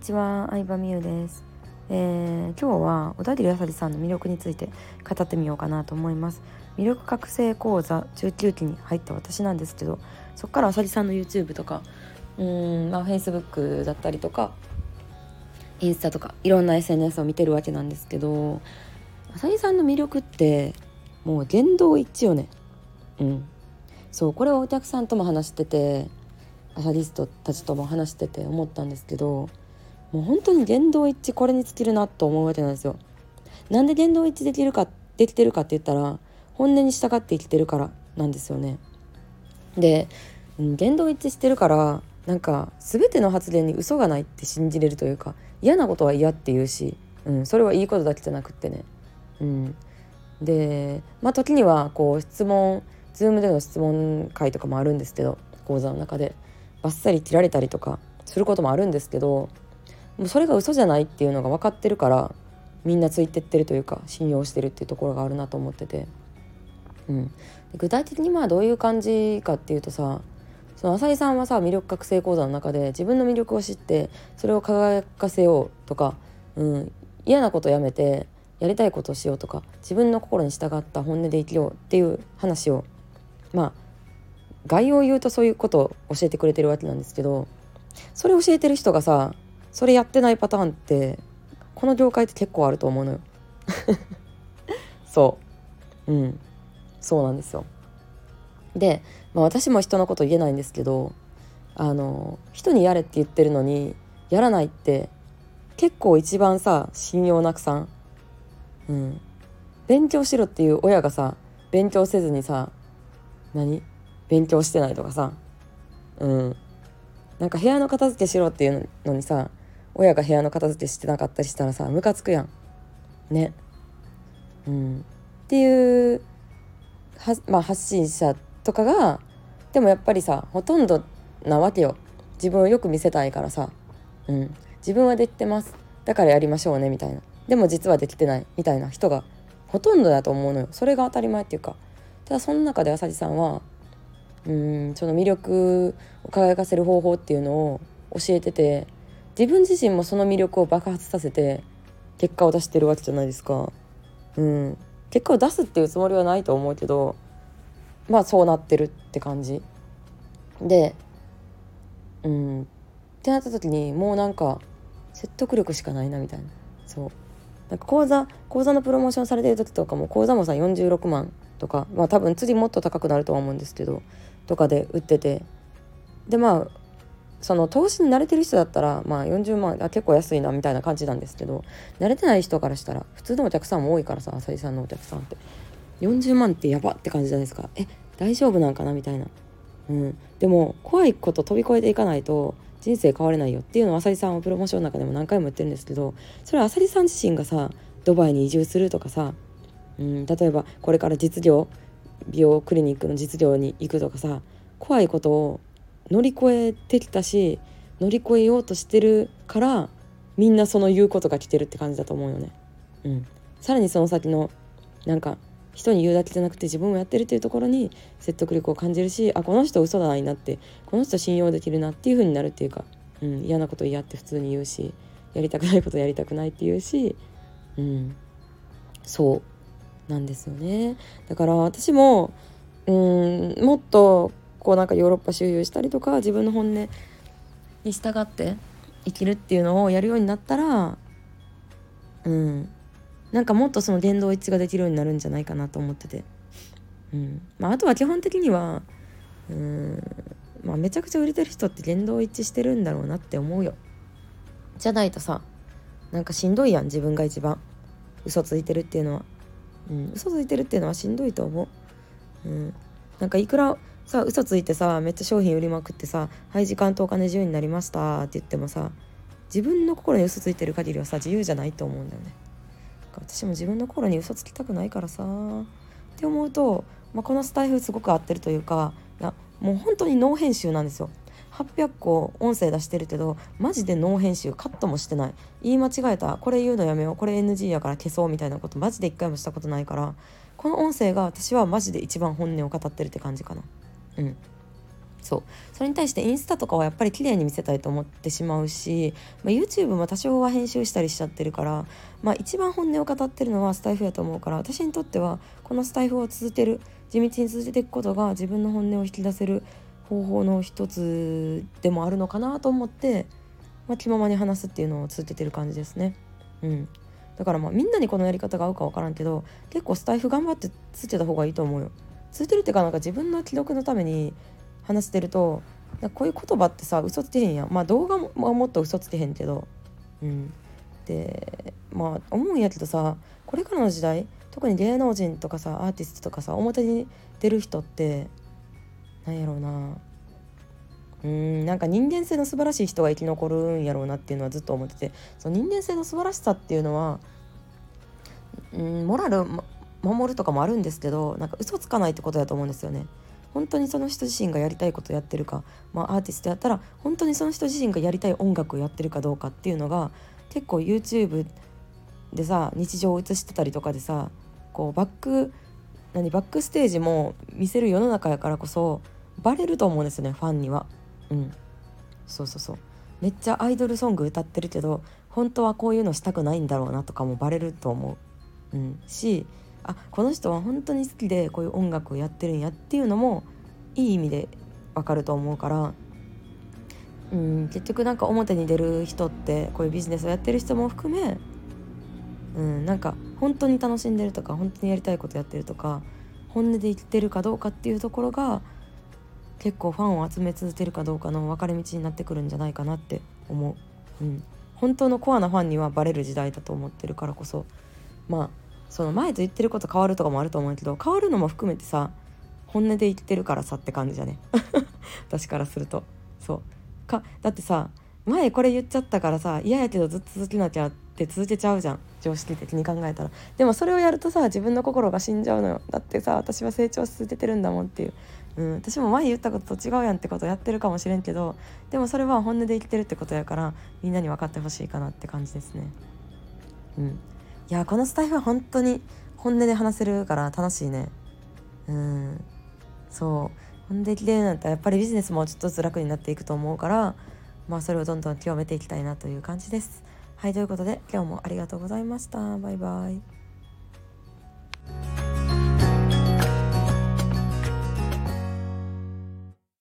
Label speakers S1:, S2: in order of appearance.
S1: ちは、相葉美優です、えー、今日は小田切あさりさんの魅力について語ってみようかなと思います。魅力覚醒講座19期に入った私なんですけどそこからあさりさんの YouTube とかうん、まあ、Facebook だったりとかインスタとかいろんな SNS を見てるわけなんですけどあさりさんの魅力ってもう言動一致よね。うん。そうこれはお客さんとも話しててアサリストたちとも話してて思ったんですけどもう本当に言動一致これに尽きるなと思うわけなんですよ。なんで言動一致できるかできてるかって言ったら本音に従って生きてるからなんですよね。で、言動一致してるからなんか全ての発言に嘘がないって信じれるというか嫌なことは嫌って言うし、うん、それはいいことだけじゃなくってね。うん、でまあ時にはこう質問 Zoom での質問会とかもあるんですけど講座の中でバッサリ切られたりとかすることもあるんですけどもうそれが嘘じゃないっていうのが分かってるからみんなついてってるというか信用してるっていうところがあるなと思ってて、うん、具体的にまあどういう感じかっていうとさその浅井さんはさ魅力覚醒講座の中で自分の魅力を知ってそれを輝かせようとか、うん、嫌なことやめてやりたいことをしようとか自分の心に従った本音で生きようっていう話をまあ概要を言うとそういうことを教えてくれてるわけなんですけどそれ教えてる人がさそれやってないパターンってこの業界って結構あると思うのよ。そう。うん。そうなんですよ。で、まあ、私も人のこと言えないんですけどあの人にやれって言ってるのにやらないって結構一番さ信用なくさんうん。勉強しろっていう親がさ勉強せずにさ何？勉強してないとかさうん。なんか部屋の片付けしろっていうのにさ親が部屋の片付けしてなかったりしたらさムカつくやん。ね。うん。っていうは、まあ、発信者とかがでもやっぱりさほとんどなわけよ。自分をよく見せたいからさ、うん、自分はできてます。だからやりましょうねみたいな。でも実はできてないみたいな人がほとんどだと思うのよ。それが当たり前っていうか。ただその中で朝地さんはうんその魅力を輝かせる方法っていうのを教えてて自分自身もその魅力を爆発させて結果を出してるわけじゃないですか。うん、結果を出すっていうつもりはないと思うけどまあそうなってるって感じ。でうん。ってなった時にもうなんか説得力しかないなみたいな。そう。なんか講座講座のプロモーションされてる時とかも講座もさ46万とかまあ多分次もっと高くなるとは思うんですけどとかで売ってて。でまあその投資に慣れてる人だったらまあ40万あ結構安いなみたいな感じなんですけど慣れてない人からしたら普通のお客さんも多いからさ浅井さんのお客さんって。40万ってやばって感じじゃないですか。え大丈夫なんかなみたいな、うん、でも怖いこと飛び越えていかないと人生変われないよ。っていうのを浅井さんはプロモーションの中でも何回も言ってるんですけどそれは浅井さん自身がさドバイに移住するとかさ、うん、例えばこれから実業美容クリニックの実業に行くとかさ怖いことを乗り越えてきたし乗り越えようとしてるからみんなその言うことが来てるって感じだと思うよね。うん、さらにその先のなんか人に言うだけじゃなくて自分もやってるっていうところに説得力を感じるしあこの人嘘だないなってこの人信用できるなっていう風になるっていうか、うん、嫌なこと嫌って普通に言うしやりたくないことやりたくないって言うし、うん、そう。なんですよね。だから私もうんもっとこうなんかヨーロッパ周遊したりとか自分の本音に従って生きるっていうのをやるようになったらうん。なんかもっとその言動一致ができるようになるんじゃないかなと思ってて、うん。まあ、あとは基本的にはうん、まあ、めちゃくちゃ売れてる人って言動一致してるんだろうなって思うよ。じゃないとさなんかしんどいやん自分が一番。嘘ついてるっていうのは、うん、嘘ついてるっていうのはしんどいと思う、うん、なんかいくらさ嘘ついてさめっちゃ商品売りまくってさ「はい時間とお金自由になりました」って言ってもさ自分の心に嘘ついてる限りはさ自由じゃないと思うんだよね。私も自分の心に嘘つきたくないからさって思うと、まあ、このスタイフすごく合ってるというかなもう本当にノー編集なんですよ。800個音声出してるけどマジでノー編集カットもしてない言い間違えたこれ言うのやめようこれ NG やから消そうみたいなことマジで一回もしたことないからこの音声が私はマジで一番本音を語ってるって感じかなうんそうそれに対してインスタとかはやっぱり綺麗に見せたいと思ってしまうし、まあ、YouTube も多少は編集したりしちゃってるから、まあ、一番本音を語ってるのはスタイフやと思うから私にとってはこのスタイフを続ける地道に続けていくことが自分の本音を引き出せる方法の一つでもあるのかなと思って、まあ、気ままに話すっていうのを続けてる感じですね。うん、だからまあみんなにこのやり方が合うか分からんけど結構スタイフ頑張って続けた方がいいと思うよ。続けるっていうかなんか自分の記録のために話してるとこういう言葉ってさ嘘つけへんやん。まあ動画ももっと嘘つけへんけど。うん。でまあ思うんやけどさこれからの時代特に芸能人とかさアーティストとかさ表に出る人ってなんやろうな。うんなんか人間性の素晴らしい人が生き残るんやろうなっていうのはずっと思ってて。その人間性の素晴らしさっていうのはうんモラル守るとかもあるんですけどなんか嘘つかないってことだと思うんですよね。本当にその人自身がやりたいことやってるか、まあ、アーティストやったら本当にその人自身がやりたい音楽をやってるかどうかっていうのが結構 YouTube でさ日常を映してたりとかでさこうバック何バックステージも見せる世の中やからこそバレると思うんですよねファンには。うんそうそうそうめっちゃアイドルソング歌ってるけど本当はこういうのしたくないんだろうなとかもバレると思う。うん、しあこの人は本当に好きでこういう音楽をやってるんやっていうのもいい意味でわかると思うから。うん結局なんか表に出る人ってこういうビジネスをやってる人も含めうんなんか本当に楽しんでるとか本当にやりたいことやってるとか本音で言ってるかどうかっていうところが結構ファンを集め続けるかどうかの分かれ道になってくるんじゃないかなって思う、うん、本当のコアなファンにはバレる時代だと思ってるからこそまあその前と言ってること変わるとかもあると思うけど変わるのも含めてさ本音で言ってるからさって感じじゃね。私からすると。そう。かだってさ前これ言っちゃったからさ嫌やけどずっと続けなきゃって続けちゃうじゃん。常識的に考えたら。でもそれをやるとさ自分の心が死んじゃうのよ。だってさ私は成長し続けてるんだもんっていう、うん、私も前言ったことと違うやんってことやってるかもしれんけどでもそれは本音で生きてるってことやからみんなに分かってほしいかなって感じですね。うん。いやこのスタイフは本当に本音で話せるから楽しいね。うん。そう。ほんできるなんてやっぱりビジネスもちょっとずつ楽になっていくと思うからまあそれをどんどん極めていきたいなという感じです。はいということで今日もありがとうございました。バイバイ。